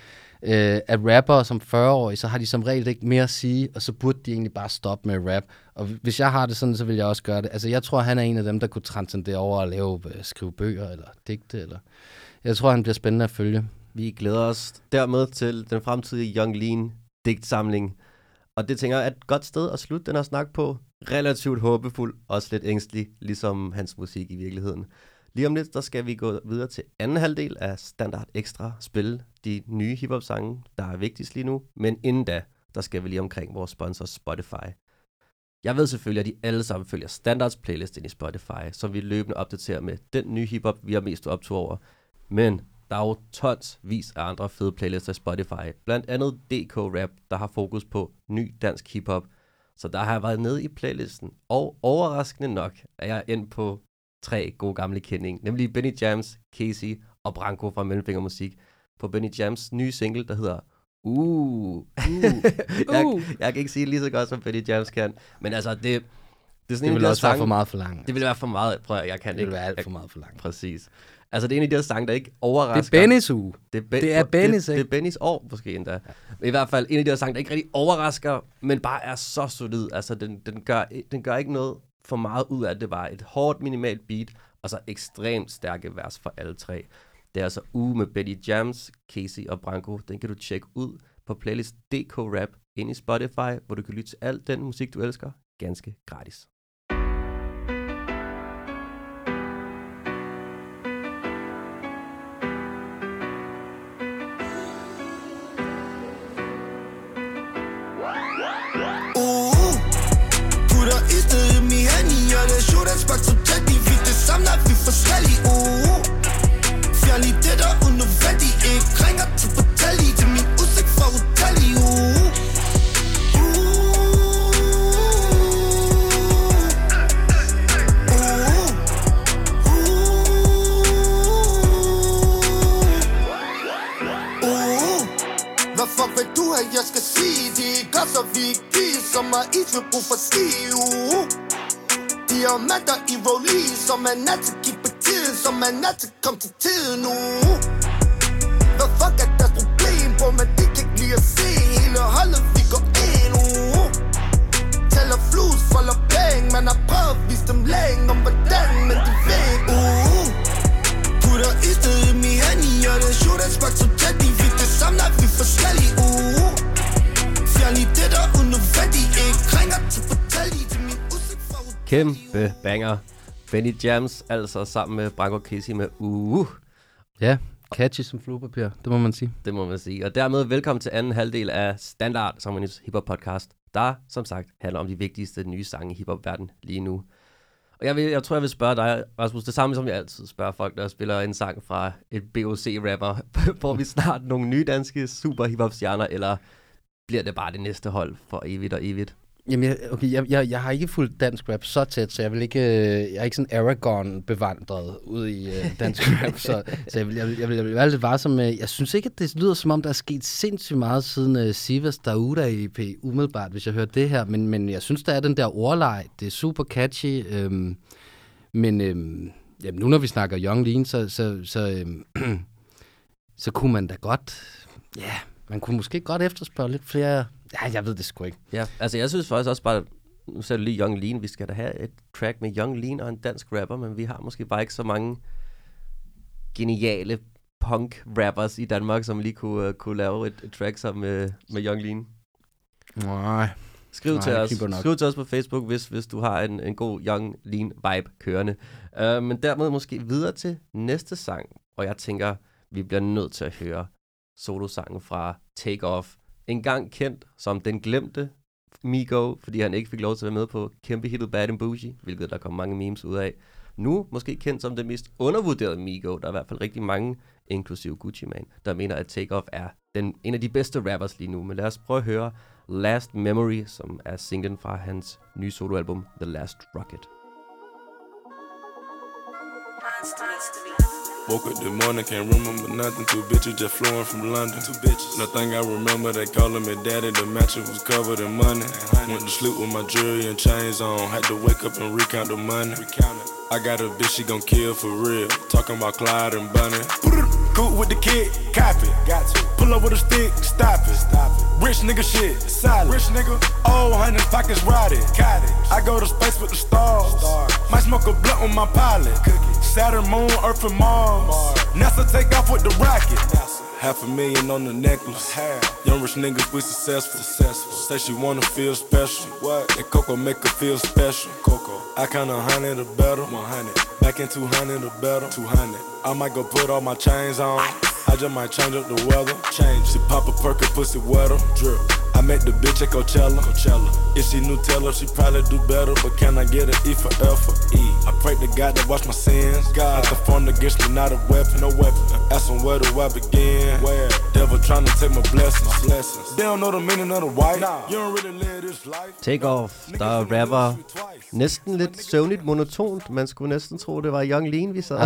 øh, at rapper som 40-årige, så har de som regel ikke mere at sige, og så burde de egentlig bare stoppe med rap. Og hvis jeg har det sådan, så vil jeg også gøre det. Altså, jeg tror, han er en af dem, der kunne transcendere over at lave, øh, skrive bøger eller digte. Eller... Jeg tror, han bliver spændende at følge. Vi glæder os dermed til den fremtidige Young Lean digtsamling. Og det tænker jeg er et godt sted at slutte den her snak på. Relativt håbefuld, også lidt ængstelig, ligesom hans musik i virkeligheden. Lige om lidt, der skal vi gå videre til anden halvdel af Standard Extra Spil, de nye hiphop-sange, der er vigtigst lige nu. Men inden da, der skal vi lige omkring vores sponsor Spotify. Jeg ved selvfølgelig, at de alle sammen følger Standards playlist ind i Spotify, som vi løbende opdaterer med den nye hiphop, vi har mest optur over. Men der er jo tonsvis af andre fede playlister i Spotify. Blandt andet DK Rap, der har fokus på ny dansk hiphop. Så der har jeg været nede i playlisten, og overraskende nok er jeg ind på tre gode gamle kending, nemlig Benny Jams, Casey og Branko fra Mellemfinger Musik på Benny Jams nye single, der hedder Uh. uh. <laughs> jeg, uh. jeg kan ikke sige det lige så godt, som Benny Jams kan, men altså, det, det er sådan det vil også sang, være for meget for langt. Det vil være for meget, prøv at, jeg kan det ikke. Det vil være alt for meget for langt. Præcis. Altså, det er en af de her sange, der ikke overrasker. Det er Bennys uge. Det er, ben, det er Bennys, det, det er Bennys år, måske endda. Ja. I hvert fald en af de her sange, der ikke rigtig overrasker, men bare er så solid. Altså, den, den, gør, den gør ikke noget for meget ud af det. var et hårdt, minimalt beat, og så ekstremt stærke vers for alle tre. Det er altså uge med Betty Jams, Casey og Branko. Den kan du tjekke ud på playlist DK Rap ind i Spotify, hvor du kan lytte til al den musik, du elsker, ganske gratis. Så vi er Som er is ved brug for ski uh. Diamanter i Rollie Som er nat til kig på tiden Som er nat til kom til tiden nu Hvad fuck er deres problem, på Men de kan ikke lide at se Hele holdet, vi går ind uh. Tæller flus, folder penge Man har prøvet at vise dem længe Om hvordan, men de ved ikke uh. Putter istet i min hand i Og den shooter spark til Kæmpe banger. Benny Jams, altså sammen med Branko Casey med Uh. Ja, catchy som fluepapir, det må man sige. Det må man sige. Og dermed velkommen til anden halvdel af Standard, som er hiphop podcast, der som sagt handler om de vigtigste nye sange i hiphop-verden lige nu. Og jeg, vil, jeg tror, jeg vil spørge dig, Rasmus, det samme som jeg altid spørger folk, der spiller en sang fra et BOC-rapper. Får <laughs> vi snart nogle nye danske super hiphop-stjerner, eller bliver det bare det næste hold for evigt og evigt? Jamen, jeg, okay, jeg, jeg, jeg har ikke fulgt dansk rap så tæt, så jeg vil ikke, øh, jeg er ikke sådan Aragon bevandret ud i øh, dansk <laughs> rap, så, så jeg vil, jeg vil, jeg vil, jeg vil være lidt varsom med, jeg synes ikke, at det lyder som om, der er sket sindssygt meget siden øh, Sivas Dauda EP, umiddelbart, hvis jeg hører det her, men, men jeg synes, der er den der ordleg, det er super catchy, øhm, men øhm, jamen, nu når vi snakker Young Lean, så, så, så, øhm, <clears throat> så kunne man da godt, ja, man kunne måske godt efterspørge lidt flere, ja, jeg ved det sgu ikke. Ja, altså jeg synes faktisk også bare, nu sagde du lige Young Lean, vi skal da have et track med Young Lean og en dansk rapper, men vi har måske bare ikke så mange geniale punk-rappers i Danmark, som lige kunne, uh, kunne lave et, et track sammen med, med Young Lean. Nej. Skriv Nej, til os. Skriv til os på Facebook, hvis, hvis du har en, en god Young Lean vibe kørende. Uh, men dermed måske videre til næste sang, og jeg tænker, vi bliver nødt til at høre solosangen fra Take Off. En gang kendt som den glemte Migo, fordi han ikke fik lov til at være med på kæmpe hittet Bad and Bougie, hvilket der kom mange memes ud af. Nu måske kendt som det mest undervurderede Migo. Der er i hvert fald rigtig mange, inklusive Gucci Mane, der mener, at Take Off er den, en af de bedste rappers lige nu. Men lad os prøve at høre Last Memory, som er singlen fra hans nye soloalbum The Last Rocket. Woke up this morning, can't remember nothing. Two bitches just flowing from London. Two bitches. Nothing I remember, they calling me daddy. The mattress was covered in money. Went to sleep with my jewelry and chains on. Had to wake up and recount the money. Recount it. I got a bitch, she gon' kill for real. Talking about Clyde and Bunny. Cool with the kid, copy. Got to. Pull up with a stick, stop it. Stop it. Rich nigga shit, solid. Rich nigga. Oh, hundred pockets rotted. Cottage. I go to space with the stars. Might smoke a blunt with my pilot. Saturn, Moon, Earth, and Mars. NASA take off with the rocket. Half a million on the necklace. Young rich niggas, we successful. successful. Say she wanna feel special. What? That Coco make her feel special. Coco. I count a hundred or better. 100. Back in 200 or better. 200. I might go put all my chains on. I just might change up the weather. Change. She pop a perk and pussy wetter. Drip. I met the bitch at Coachella. Coachella. If she knew Taylor, she probably do better. But can I get an E for effort? E. I pray to God that wash my sins. God, the formed against me, not a weapon. No weapon. Ask him where do I begin? Where? Devil trying to take my blessings. My blessings. They don't know the meaning of the white. Nah. You don't really live this life. Take Off, der er rapper næsten lidt søvnigt monotont. Man skulle næsten tro, det var Young Lean, vi sad.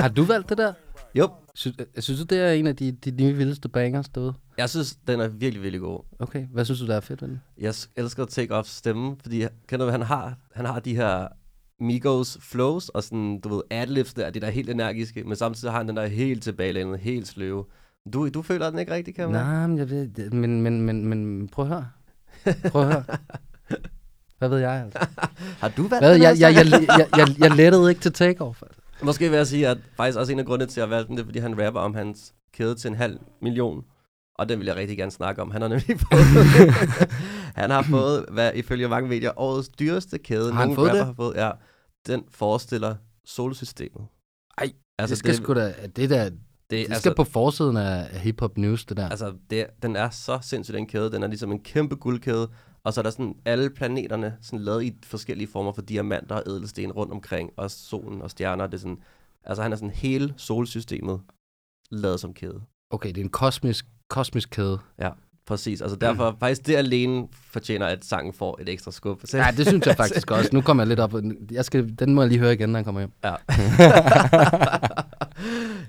Har du valgt det der? Jo, Synes, øh, synes du, det er en af de, de nye vildeste bangers derude? jeg synes, den er virkelig, virkelig god. Okay, hvad synes du, der er fedt ved den? Jeg elsker Take Off stemme, fordi kender du, han har, han har de her Migos flows, og sådan, du ved, adlibs der, det der er helt energiske, men samtidig har han den der helt tilbagelænet, helt sløve. Du, du føler den ikke rigtig, kan man? Nej, men jeg ved, men, men, men, men prøv at høre. Prøv at høre. <laughs> Hvad ved jeg altså? Har du valgt Hvad, jeg, jeg, sang? jeg, jeg, jeg, jeg lettede ikke til takeoff. Altså. Måske vil jeg sige, at faktisk også en af grundene til, at jeg valgte den, det er, fordi han rapper om hans kæde til en halv million. Og den vil jeg rigtig gerne snakke om. Han har nemlig <laughs> fået, <laughs> han har fået, hvad ifølge mange medier, årets dyreste kæde, Har han fået det? har fået. Ja, den forestiller solsystemet. Ej, altså, det skal sgu da, det der, det, det altså, skal på forsiden af, af Hip Hop News, det der. Altså, det, den er så sindssygt, den kæde. Den er ligesom en kæmpe guldkæde. Og så er der sådan alle planeterne sådan lavet i forskellige former for diamanter og ædelsten rundt omkring. Og solen og stjerner. Det er sådan, altså, han er sådan hele solsystemet lavet som kæde. Okay, det er en kosmisk, kosmisk kæde. Præcis. Altså derfor, mm. faktisk det alene fortjener, at sangen får et ekstra skub. Så, <laughs> Ja, det synes jeg faktisk også. Nu kommer jeg lidt op. Jeg skal, den må jeg lige høre igen, når jeg kommer hjem. Ja.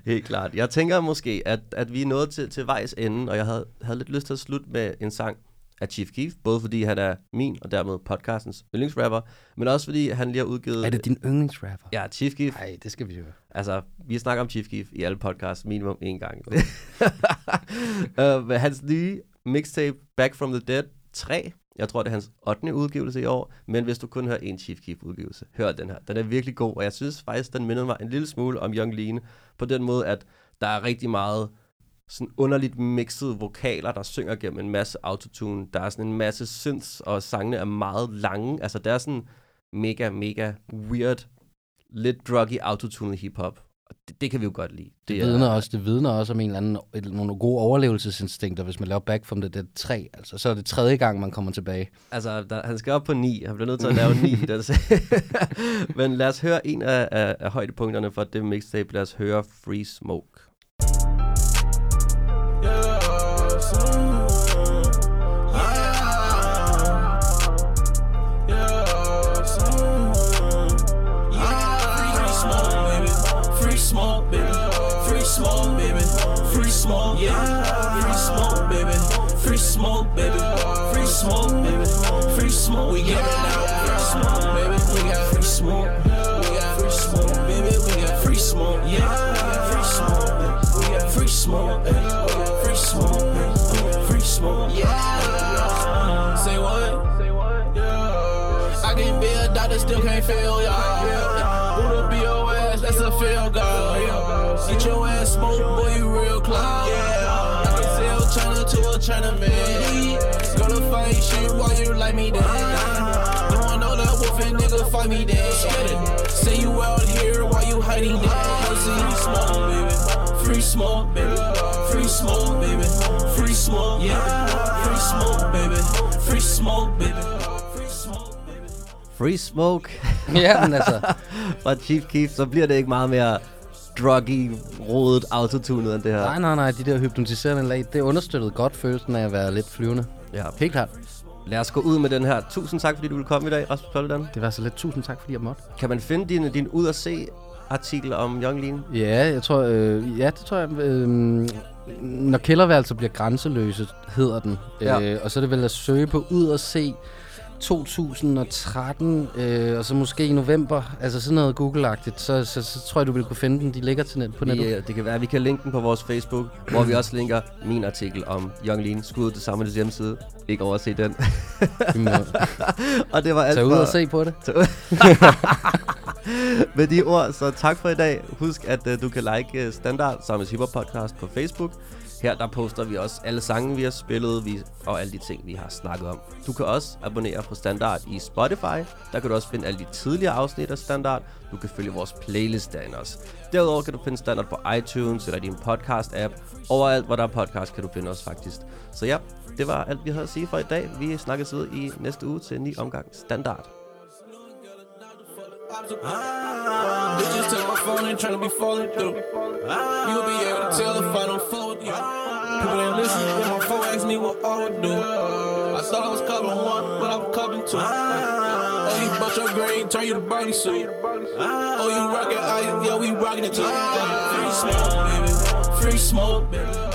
<laughs> Helt klart. Jeg tænker måske, at, at vi er nået til, til vejs ende, og jeg havde, havde lidt lyst til at slutte med en sang af Chief Keef, både fordi han er min og dermed podcastens yndlingsrapper, men også fordi han lige har udgivet... Er det din yndlingsrapper? Ja, Chief Keef. Nej, det skal vi jo. Altså, vi snakker om Chief Keef i alle podcasts minimum en gang. <laughs> uh, hans nye mixtape, Back from the Dead 3, jeg tror, det er hans 8. udgivelse i år, men hvis du kun hører en Chief Keef udgivelse, hør den her. Den er virkelig god, og jeg synes faktisk, den minder mig en lille smule om Young Lean, på den måde, at der er rigtig meget sådan underligt mixede vokaler, der synger gennem en masse autotune. Der er sådan en masse synths, og sangene er meget lange. Altså, der er sådan mega, mega weird, lidt druggy autotune hiphop. Det, det kan vi jo godt lide. Det, det, vidner også, det vidner også om en eller anden, et, nogle gode overlevelsesinstinkter, hvis man laver Back from the Dead 3. Altså, så er det tredje gang, man kommer tilbage. Altså, der, han skal op på 9. Han bliver nødt til at lave 9. den <laughs> Men lad os høre en af, af, af højdepunkterne for det mixtape. Lad os høre Free Smoke. Smoke, baby. Free smoke, baby. Free smoke, yeah. Free smoke, baby. Free smoke, baby. Free smoke, baby. Free smoke. We get it out. Free smoke, baby. We got free smoke. We got free smoke, baby. We got free smoke, yeah. Free smoke, baby, we got free smoke, baby. Free smoke, baby. Free smoke, yeah. Say what? Yeah. I can be a doctor, still can't feel y'all. Who to be your ass? That's a field goal. Get your ass smoked, boy, you real clown. Yeah, I can sell China to a Chinaman. Gonna fight shit while you like me then. You wanna know that wolfing nigga fight me then. Say you out here while you hiding then. Pussy smoke, baby. Free smoke, baby. Free smoke, baby. Free smoke, yeah. Free smoke, baby. Free smoke, baby. Free smoke, baby. Free Smoke <laughs> ja, men altså, fra Chief Keef, så bliver det ikke meget mere druggy, rodet, autotunet end det her. nej, nej, nej, de der hypnotiserende lag, det understøttede godt følelsen af at være lidt flyvende. Ja. Helt klart. Lad os gå ud med den her. Tusind tak, fordi du ville komme i dag, Rasmus Paludan. Det var så lidt. Tusind tak, fordi jeg måtte. Kan man finde din, din ud at se artikel om Young Lean? Ja, jeg tror, øh, ja, det tror jeg. Øh, når kælderværelser bliver grænseløse, hedder den. Ja. Øh, og så er det vel at søge på ud og se 2013, øh, og så måske i november, altså sådan noget Google-agtigt, så, så, så tror jeg, du vil kunne finde den. De ligger til net på nettet. Vi, øh, det kan være, vi kan linke den på vores Facebook, hvor vi også linker min artikel om Young Lean. Skud det samme hjemmeside. Ikke overse den. Må <laughs> og det var alt tage ud for- og se på det. <laughs> Med de ord, så tak for i dag. Husk, at uh, du kan like Standard Sammels Hip Hop Podcast på Facebook. Her der poster vi også alle sange, vi har spillet, vi, og alle de ting, vi har snakket om. Du kan også abonnere på Standard i Spotify. Der kan du også finde alle de tidligere afsnit af Standard. Du kan følge vores playlist derinde også. Derudover kan du finde Standard på iTunes eller din podcast-app. Overalt, hvor der er podcast, kan du finde os faktisk. Så ja, det var alt, vi havde at sige for i dag. Vi snakkes ud i næste uge til en ny omgang Standard. Ah. Bitches take my phone and tryna be falling through. You'll be able to tell if I don't fuck with you. People ain't listen when my phone ask me what I would do. I thought I was covering one, but I'm covering two. Ah. Oh, you bought your green, turn you to Barney suit. Oh, you rockin' ice, yeah, we rockin' it too. Free smoke, baby. Free smoke, baby.